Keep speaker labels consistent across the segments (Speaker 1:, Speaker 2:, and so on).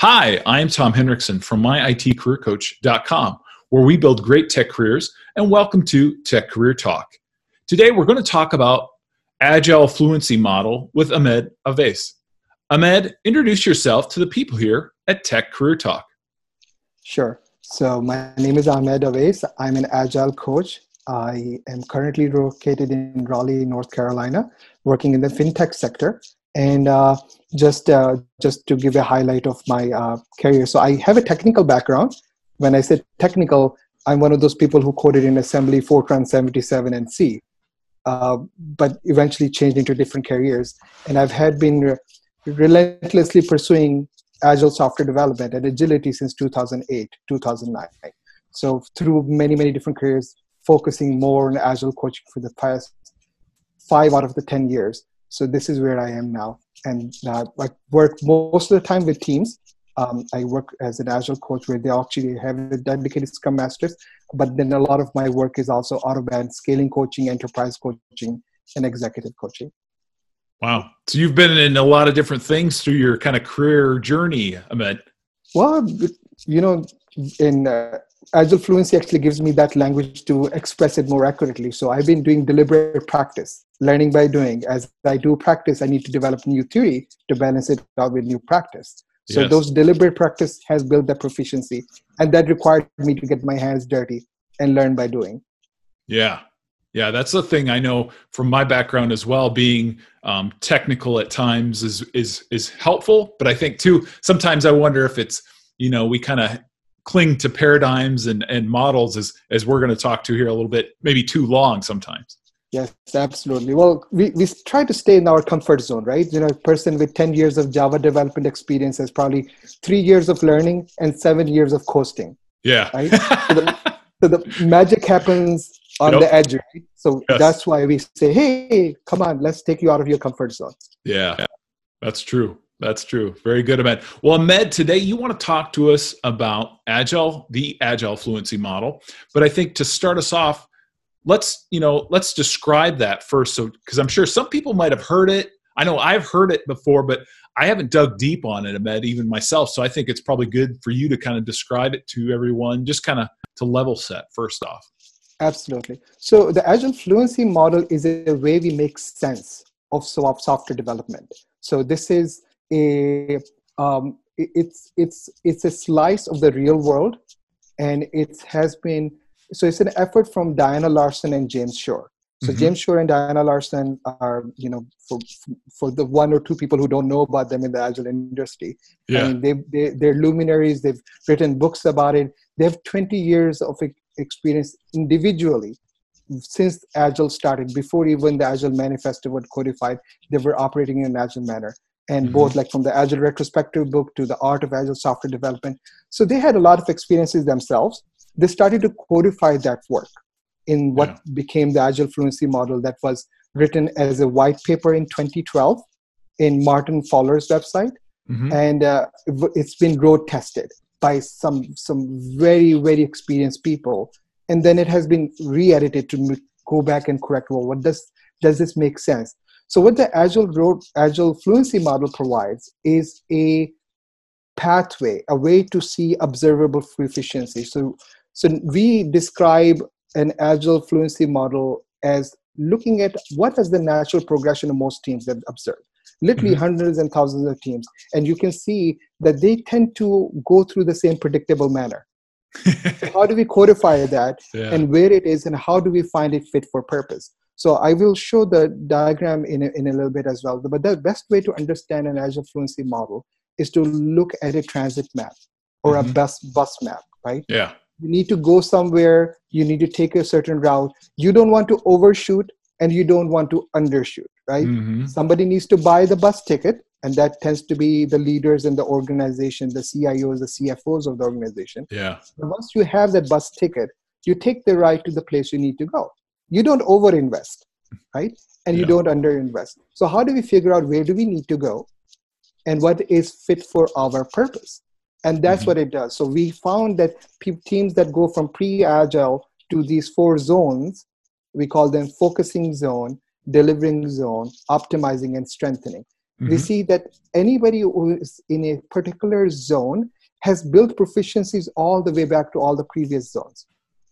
Speaker 1: Hi, I am Tom Hendrickson from myitcareercoach.com, where we build great tech careers, and welcome to Tech Career Talk. Today, we're going to talk about Agile Fluency Model with Ahmed Aves. Ahmed, introduce yourself to the people here at Tech Career Talk.
Speaker 2: Sure. So, my name is Ahmed Aves. I'm an Agile coach. I am currently located in Raleigh, North Carolina, working in the fintech sector. And uh, just uh, just to give a highlight of my uh, career. So i have a technical background. When i say technical i'm one of those people who coded in assembly fortran 77 and c. Uh, but eventually changed into different careers. And i've had been relentlessly pursuing agile software development and agility since 2008 2009 so through many many different careers focusing more on agile coaching for the past five out of the 10 years so this is where I am now, and uh, I work most of the time with teams. Um, I work as an agile coach where they actually have a dedicated Scrum Masters, but then a lot of my work is also out-of-band scaling coaching, enterprise coaching, and executive coaching.
Speaker 1: Wow! So you've been in a lot of different things through your kind of career journey, Ahmed.
Speaker 2: Well, you know, in uh, Agile Fluency actually gives me that language to express it more accurately. So I've been doing deliberate practice, learning by doing. As I do practice, I need to develop new theory to balance it out with new practice. So yes. those deliberate practice has built that proficiency, and that required me to get my hands dirty and learn by doing.
Speaker 1: Yeah, yeah, that's the thing I know from my background as well. Being um, technical at times is is is helpful, but I think too sometimes I wonder if it's you know we kind of cling to paradigms and, and models as, as we're going to talk to here a little bit, maybe too long sometimes.
Speaker 2: Yes, absolutely. Well, we, we try to stay in our comfort zone, right? You know, a person with 10 years of Java development experience has probably three years of learning and seven years of coasting.
Speaker 1: Yeah.
Speaker 2: Right? so, the, so the magic happens on yep. the edge, right? So yes. that's why we say, hey, come on, let's take you out of your comfort zone.
Speaker 1: Yeah, that's true. That's true. Very good, Ahmed. Well, Ahmed, today you want to talk to us about Agile, the Agile Fluency Model. But I think to start us off, let's you know let's describe that first. So, because I'm sure some people might have heard it. I know I've heard it before, but I haven't dug deep on it, Ahmed, even myself. So I think it's probably good for you to kind of describe it to everyone, just kind of to level set first off.
Speaker 2: Absolutely. So the Agile Fluency Model is a way we make sense of software development. So this is a um, it's it's it's a slice of the real world, and it has been so it's an effort from Diana Larsen and James Shore. So mm-hmm. James Shore and Diana Larsen are, you know, for for the one or two people who don't know about them in the agile industry, yeah. I mean, they, they they're luminaries. They've written books about it. They have 20 years of experience individually since agile started. Before even the agile manifesto was codified, they were operating in an agile manner and mm-hmm. both like from the agile retrospective book to the art of agile software development so they had a lot of experiences themselves they started to codify that work in what yeah. became the agile fluency model that was written as a white paper in 2012 in martin fowler's website mm-hmm. and uh, it's been road tested by some some very very experienced people and then it has been re-edited to go back and correct well what does does this make sense so what the Agile Road Agile Fluency model provides is a pathway, a way to see observable efficiency. So, so we describe an Agile Fluency model as looking at what is the natural progression of most teams that observe literally mm-hmm. hundreds and thousands of teams and you can see that they tend to go through the same predictable manner how do we codify that yeah. and where it is and how do we find it fit for purpose so I will show the diagram in a, in a little bit as well. But the best way to understand an Agile Fluency model is to look at a transit map or mm-hmm. a bus bus map, right?
Speaker 1: Yeah.
Speaker 2: You need to go somewhere. You need to take a certain route. You don't want to overshoot and you don't want to undershoot, right? Mm-hmm. Somebody needs to buy the bus ticket, and that tends to be the leaders in the organization, the CIOs, the CFOs of the organization.
Speaker 1: Yeah.
Speaker 2: Once you have that bus ticket, you take the ride to the place you need to go you don't overinvest right and yeah. you don't underinvest so how do we figure out where do we need to go and what is fit for our purpose and that's mm-hmm. what it does so we found that pe- teams that go from pre-agile to these four zones we call them focusing zone delivering zone, optimizing, and strengthening. Mm-hmm. We see that anybody who is in a particular zone has built proficiencies all the way back to all the previous zones.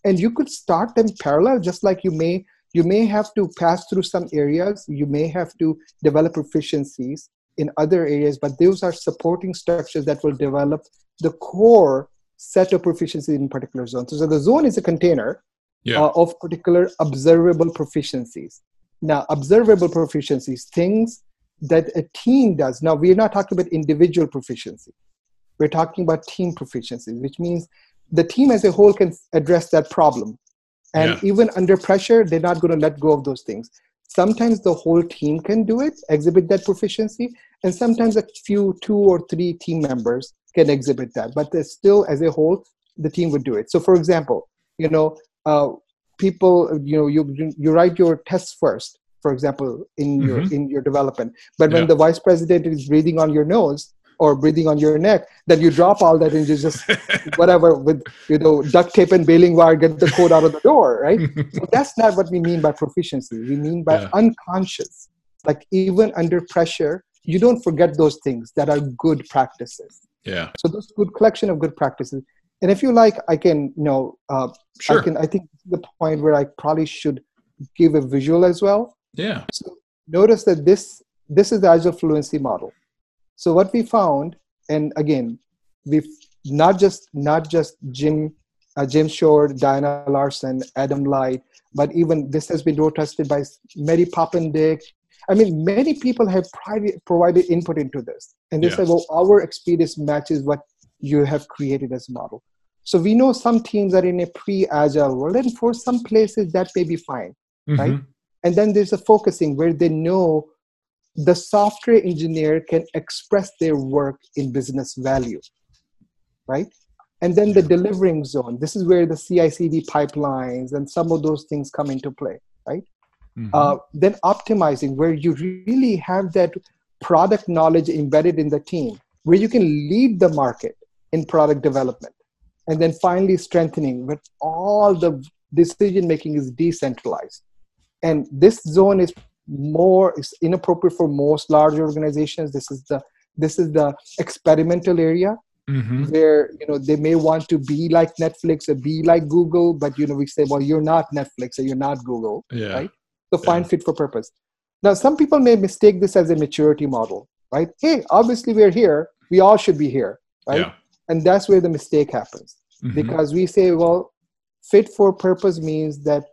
Speaker 2: And you could start them parallel, just like you may you may have to pass through some areas, you may have to develop proficiencies in other areas, but those are supporting structures that will develop the core set of proficiencies in particular zones. So the zone is a container yeah. uh, of particular observable proficiencies. Now, observable proficiencies, things that a team does. Now, we're not talking about individual proficiency. We're talking about team proficiency, which means the team as a whole can address that problem. And yeah. even under pressure, they're not going to let go of those things. Sometimes the whole team can do it, exhibit that proficiency, and sometimes a few, two or three team members can exhibit that. But still, as a whole, the team would do it. So, for example, you know, uh, people, you know, you you write your tests first, for example, in mm-hmm. your in your development. But when the vice president is breathing on your nose, or breathing on your neck, then you drop all that and you just whatever with you know duct tape and baling wire get the code out of the door, right? so that's not what we mean by proficiency. We mean by yeah. unconscious. Like even under pressure, you don't forget those things that are good practices.
Speaker 1: Yeah.
Speaker 2: So those good collection of good practices. And if you like, I can you know uh, sure. I can I think the point where I probably should give a visual as well.
Speaker 1: Yeah.
Speaker 2: So notice that this this is the agile fluency model so what we found, and again, we've not just not just Jim uh, Jim Shore, Diana Larsen, Adam Light, but even this has been road tested by Mary Poppendieck. I mean, many people have private, provided input into this, and they yeah. say, "Well, our experience matches what you have created as a model." So we know some teams are in a pre-agile world, and for some places that may be fine, mm-hmm. right? And then there's a focusing where they know the software engineer can express their work in business value, right? And then the delivering zone. This is where the CI/CD pipelines and some of those things come into play, right? Mm-hmm. Uh, then optimizing, where you really have that product knowledge embedded in the team, where you can lead the market in product development. And then finally, strengthening, where all the decision making is decentralized. And this zone is more it's inappropriate for most large organizations this is the this is the experimental area mm-hmm. where you know they may want to be like netflix or be like google but you know we say well you're not netflix or you're not google
Speaker 1: yeah.
Speaker 2: right so find yeah. fit for purpose now some people may mistake this as a maturity model right hey obviously we're here we all should be here right yeah. and that's where the mistake happens mm-hmm. because we say well fit for purpose means that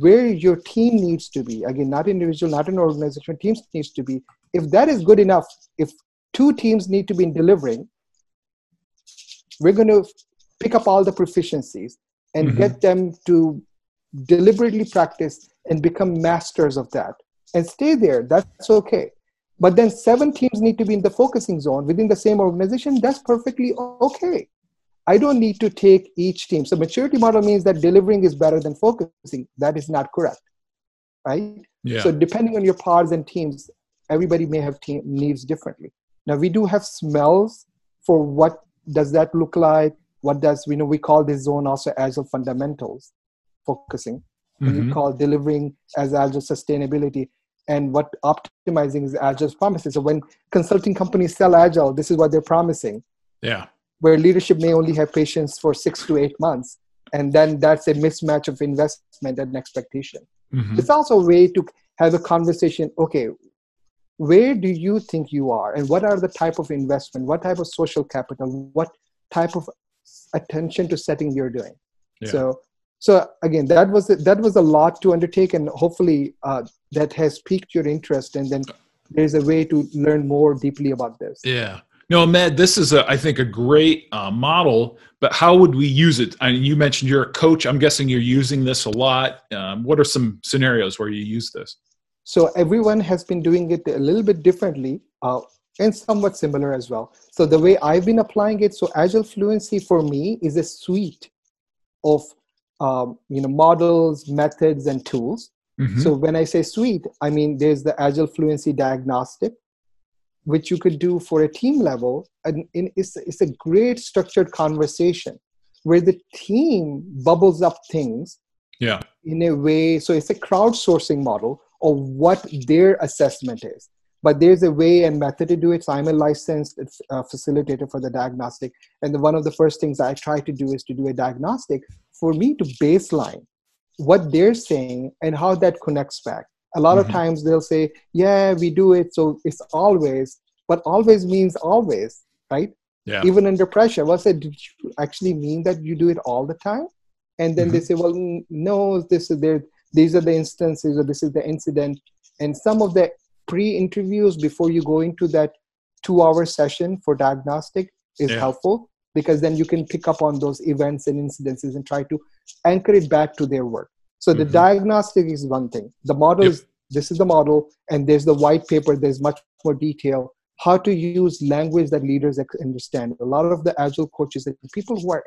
Speaker 2: where your team needs to be. Again not individual not an organization teams needs to be. If that is good enough if two teams need to be delivering we're going to pick up all the proficiencies and mm-hmm. get them to deliberately practice and become masters of that and stay there. That's okay. But then seven teams need to be in the focusing zone within the same organization. That's perfectly okay I don't need to take each team. So maturity model means that delivering is better than focusing. That is not correct, right?
Speaker 1: Yeah.
Speaker 2: So depending on your pods and teams, everybody may have team needs differently. Now we do have smells for what does that look like. What does we know? We call this zone also agile fundamentals, focusing. Mm-hmm. We call delivering as agile sustainability, and what optimizing is agile promises. So when consulting companies sell agile, this is what they're promising.
Speaker 1: Yeah
Speaker 2: where leadership may only have patience for six to eight months and then that's a mismatch of investment and expectation mm-hmm. it's also a way to have a conversation okay where do you think you are and what are the type of investment what type of social capital what type of attention to setting you're doing yeah. so so again that was that was a lot to undertake and hopefully uh, that has piqued your interest and then there's a way to learn more deeply about this
Speaker 1: yeah no, Ahmed, this is, a, I think, a great uh, model, but how would we use it? I mean, you mentioned you're a coach. I'm guessing you're using this a lot. Um, what are some scenarios where you use this?
Speaker 2: So everyone has been doing it a little bit differently uh, and somewhat similar as well. So the way I've been applying it, so Agile Fluency for me is a suite of um, you know models, methods, and tools. Mm-hmm. So when I say suite, I mean there's the Agile Fluency Diagnostic, which you could do for a team level and it's, it's a great structured conversation where the team bubbles up things
Speaker 1: yeah
Speaker 2: in a way so it's a crowdsourcing model of what their assessment is. But there's a way and method to do it. So I'm a licensed uh, facilitator for the diagnostic. And the, one of the first things I try to do is to do a diagnostic for me to baseline what they're saying and how that connects back. A lot mm-hmm. of times they'll say, Yeah, we do it. So it's always, but always means always, right?
Speaker 1: Yeah.
Speaker 2: Even under pressure. Well, said, Did you actually mean that you do it all the time? And then mm-hmm. they say, Well, no, this is there. These are the instances, or this is the incident. And some of the pre interviews before you go into that two hour session for diagnostic is yeah. helpful because then you can pick up on those events and incidences and try to anchor it back to their work. So the mm-hmm. diagnostic is one thing. The model yep. is this is the model, and there's the white paper. There's much more detail. How to use language that leaders understand. A lot of the agile coaches, the people who are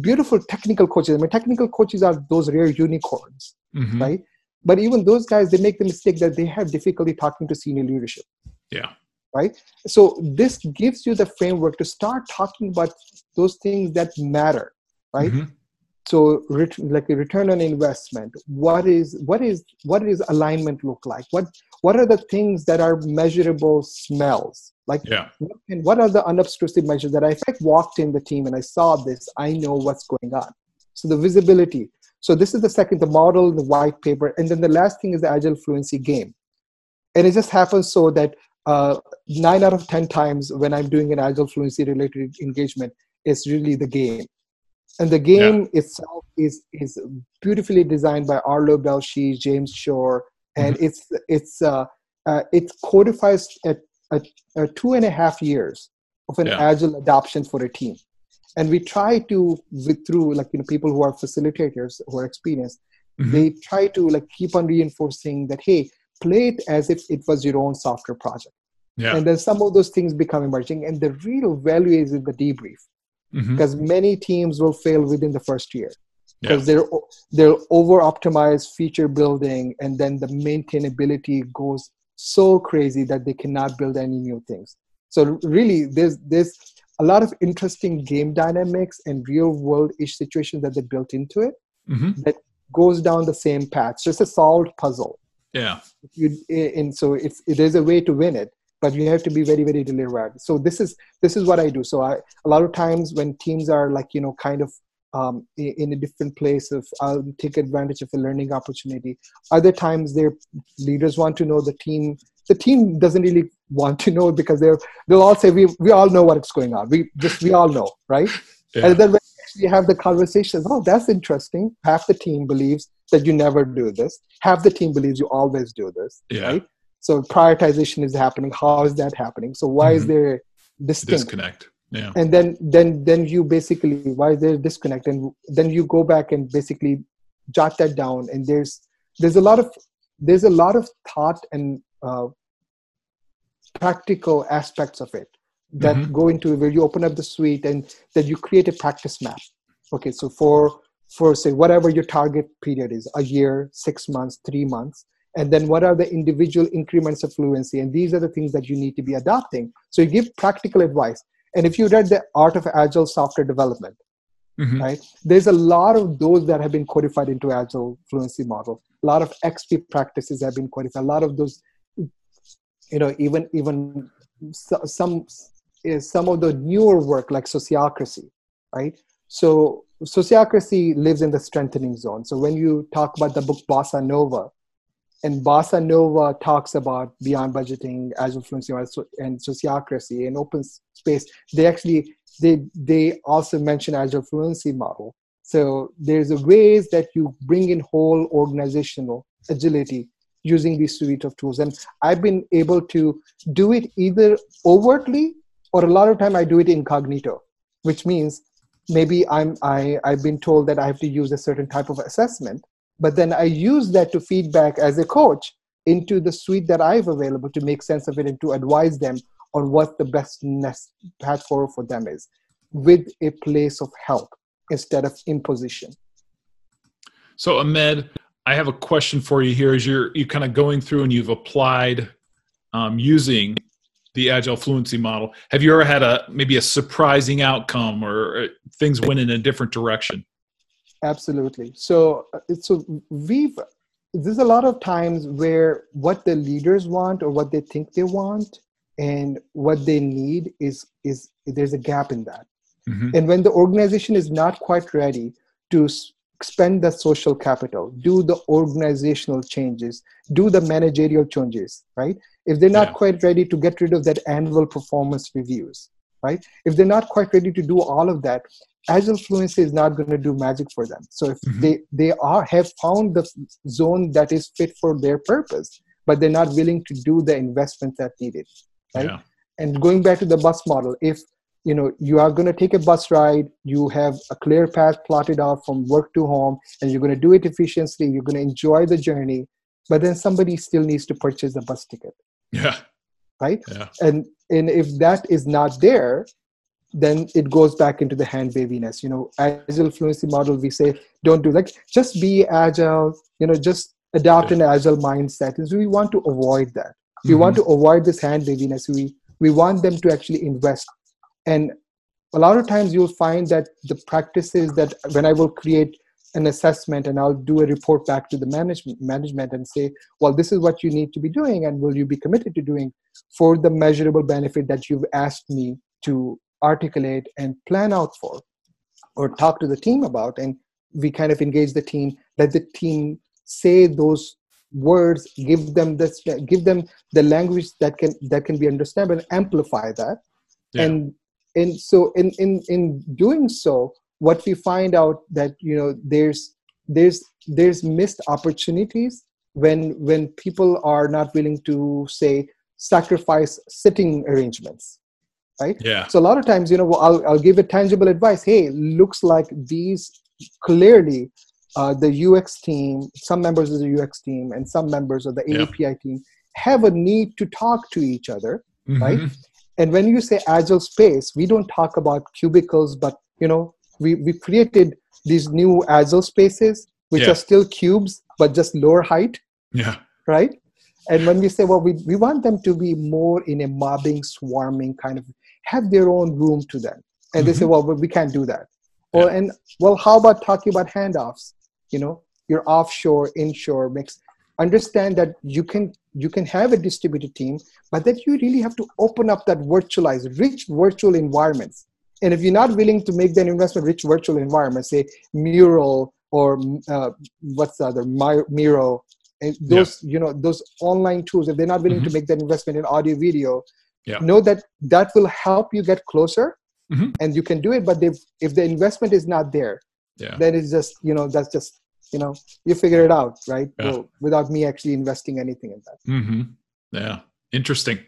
Speaker 2: beautiful technical coaches. I mean, technical coaches are those rare unicorns, mm-hmm. right? But even those guys, they make the mistake that they have difficulty talking to senior leadership.
Speaker 1: Yeah
Speaker 2: right so this gives you the framework to start talking about those things that matter right mm-hmm. So ret- like a return on investment what is what is what is alignment look like? What what are the things that are measurable smells? Like
Speaker 1: yeah.
Speaker 2: and what are the unobtrusive measures that I, if i walked in the team and i saw this i know what's going on. So the visibility. So this is the second the model the white paper and then the last thing is the agile fluency game. And it just happens so that uh, nine out of 10 times when I'm doing an agile fluency related engagement, it's really the game. And the game yeah. itself is, is beautifully designed by Arlo Belshee, James Shore, and mm-hmm. it's, it's, uh, uh, it codifies a, a, a, two and a half years of an yeah. agile adoption for a team. And we try to, with, through like, you know, people who are facilitators who are experienced, mm-hmm. they try to like keep on reinforcing that, hey, play it as if it was your own software project. Yeah. And then some of those things become emerging. And the real value is in the debrief. Mm-hmm. Because many teams will fail within the first year. Because yeah. they're they're over optimized feature building and then the maintainability goes so crazy that they cannot build any new things. So really there's there's a lot of interesting game dynamics and real world ish situations that they built into it mm-hmm. that goes down the same path. It's just a solved puzzle.
Speaker 1: Yeah.
Speaker 2: You, and so it's, there's a way to win it, but you have to be very, very deliberate. So this is, this is what I do. So I, a lot of times when teams are like, you know, kind of um, in a different place of I'll take advantage of a learning opportunity. Other times their leaders want to know the team. The team doesn't really want to know because they're they'll all say we we all know what's going on. We just we all know, right? Yeah. And then when you have the conversations, oh, that's interesting. Half the team believes that you never do this. Half the team believes you always do this.
Speaker 1: Yeah.
Speaker 2: Right? So prioritization is happening. How is that happening? So why mm-hmm. is there distinct?
Speaker 1: disconnect? Yeah.
Speaker 2: And then then then you basically why is there disconnect? And then you go back and basically jot that down. And there's there's a lot of there's a lot of thought and uh, practical aspects of it that mm-hmm. go into where you open up the suite and that you create a practice map. Okay, so for for say whatever your target period is a year six months three months and then what are the individual increments of fluency? And these are the things that you need to be adopting. So you give practical advice. And if you read the art of agile software development mm-hmm. right there's a lot of those that have been codified into agile fluency model. A lot of xp practices have been codified. A lot of those you know even even some some of the newer work like sociocracy right? So sociocracy lives in the strengthening zone. So when you talk about the book Bossa Nova, and Bossa Nova talks about beyond budgeting, agile fluency, and sociocracy and open space. They actually they they also mention agile fluency model. So there's a ways that you bring in whole organizational agility using this suite of tools. And I've been able to do it either overtly or a lot of time I do it incognito, which means maybe i'm i i've been told that i have to use a certain type of assessment but then i use that to feedback as a coach into the suite that i have available to make sense of it and to advise them on what the best next path forward for them is with a place of help instead of imposition.
Speaker 1: So ahmed i have a question for you here as you're you kind of going through and you've applied um, using the agile fluency model. Have you ever had a maybe a surprising outcome or things went in a different direction
Speaker 2: absolutely so uh, so we've there's a lot of times where what the leaders want or what they think they want and what they need is is there's a gap in that mm-hmm. and when the organization is not quite ready to spend the social capital do the organizational changes do the managerial changes right if they're not yeah. quite ready to get rid of that annual performance reviews right if they're not quite ready to do all of that agile fluency is not going to do magic for them so if mm-hmm. they they are have found the zone that is fit for their purpose but they're not willing to do the investment that needed right yeah. and going back to the bus model if you know you are going to take a bus ride you have a clear path plotted out from work to home and you're going to do it efficiently you're going to enjoy the journey but then somebody still needs to purchase the bus ticket
Speaker 1: yeah
Speaker 2: right yeah. and and if that is not there then it goes back into the hand waviness you know agile fluency model we say don't do like just be agile you know just adopt an agile mindset. And so we want to avoid that. We mm-hmm. want to avoid this hand waviness we we want them to actually invest. And a lot of times you'll find that the practices that when i will create an assessment and i'll do a report back to the management management and say well this is what you need to be doing and will you be committed to doing for the measurable benefit that you've asked me to articulate and plan out for or talk to the team about and we kind of engage the team let the team say those words give them this give them the language that can that can be understood and amplify that yeah. and and so in in in doing so what we find out that you know there's there's there's missed opportunities when when people are not willing to say sacrifice sitting arrangements right
Speaker 1: yeah
Speaker 2: so a lot of times you know I'll, I'll give a tangible advice hey looks like these clearly uh, the ux team some members of the ux team and some members of the API yeah. team have a need to talk to each other mm-hmm. right and when you say agile space we don't talk about cubicles but you know we we created these new agile spaces which yeah. are still cubes but just lower height
Speaker 1: yeah
Speaker 2: right and when we say well we, we want them to be more in a mobbing swarming kind of have their own room to them and mm-hmm. they say mm-hmm. well we can't do that yeah. well and well how about talking about handoffs you know your offshore inshore mix understand that you can you can have a distributed team but that you really have to open up that virtualized rich virtual environments and if you're not willing to make that investment rich virtual environment say mural or uh, what's the other My, miro and those yeah. you know those online tools if they're not willing mm-hmm. to make that investment in audio video yeah. know that that will help you get closer mm-hmm. and you can do it but if if the investment is not there yeah. then it's just you know that's just you know you figure it out right well, without me actually investing anything in that
Speaker 1: mm-hmm. yeah interesting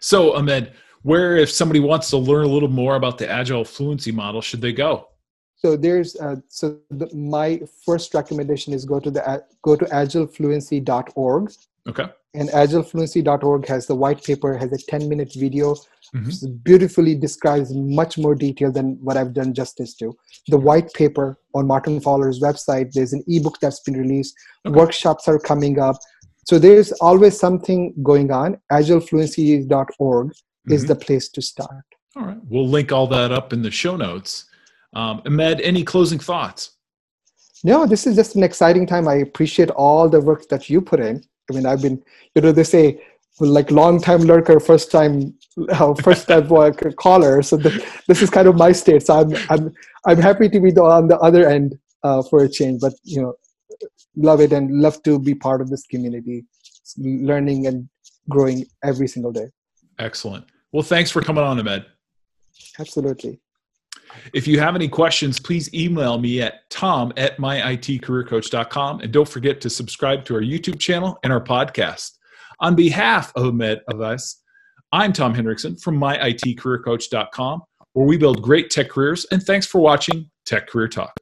Speaker 1: so ahmed where if somebody wants to learn a little more about the agile fluency model should they go?
Speaker 2: So there's uh, so the, my first recommendation is go to the go to agilefluency.org
Speaker 1: okay.
Speaker 2: And agilefluency.org has the white paper has a 10 minute video mm-hmm. beautifully describes much more detail than what i've done justice to. The white paper on martin fowler's website there's an ebook that's been released. Okay. workshops are coming up. So there's always something going on. agilefluency.org mm-hmm. is the place to start
Speaker 1: all right we'll link all that up in the show notes um, ahmed any closing thoughts
Speaker 2: no this is just an exciting time i appreciate all the work that you put in I mean, I've been, you know, they say like long time lurker, first time, uh, first time caller. So the, this is kind of my state. So I'm, I'm, I'm happy to be on the other end uh, for a change, but you know, love it and love to be part of this community, learning and growing every single day.
Speaker 1: Excellent. Well, thanks for coming on, Ahmed.
Speaker 2: Absolutely.
Speaker 1: If you have any questions, please email me at tom at myitcareercoach.com. And don't forget to subscribe to our YouTube channel and our podcast. On behalf of Ahmed Aves, I'm Tom Hendrickson from myitcareercoach.com, where we build great tech careers. And thanks for watching Tech Career Talk.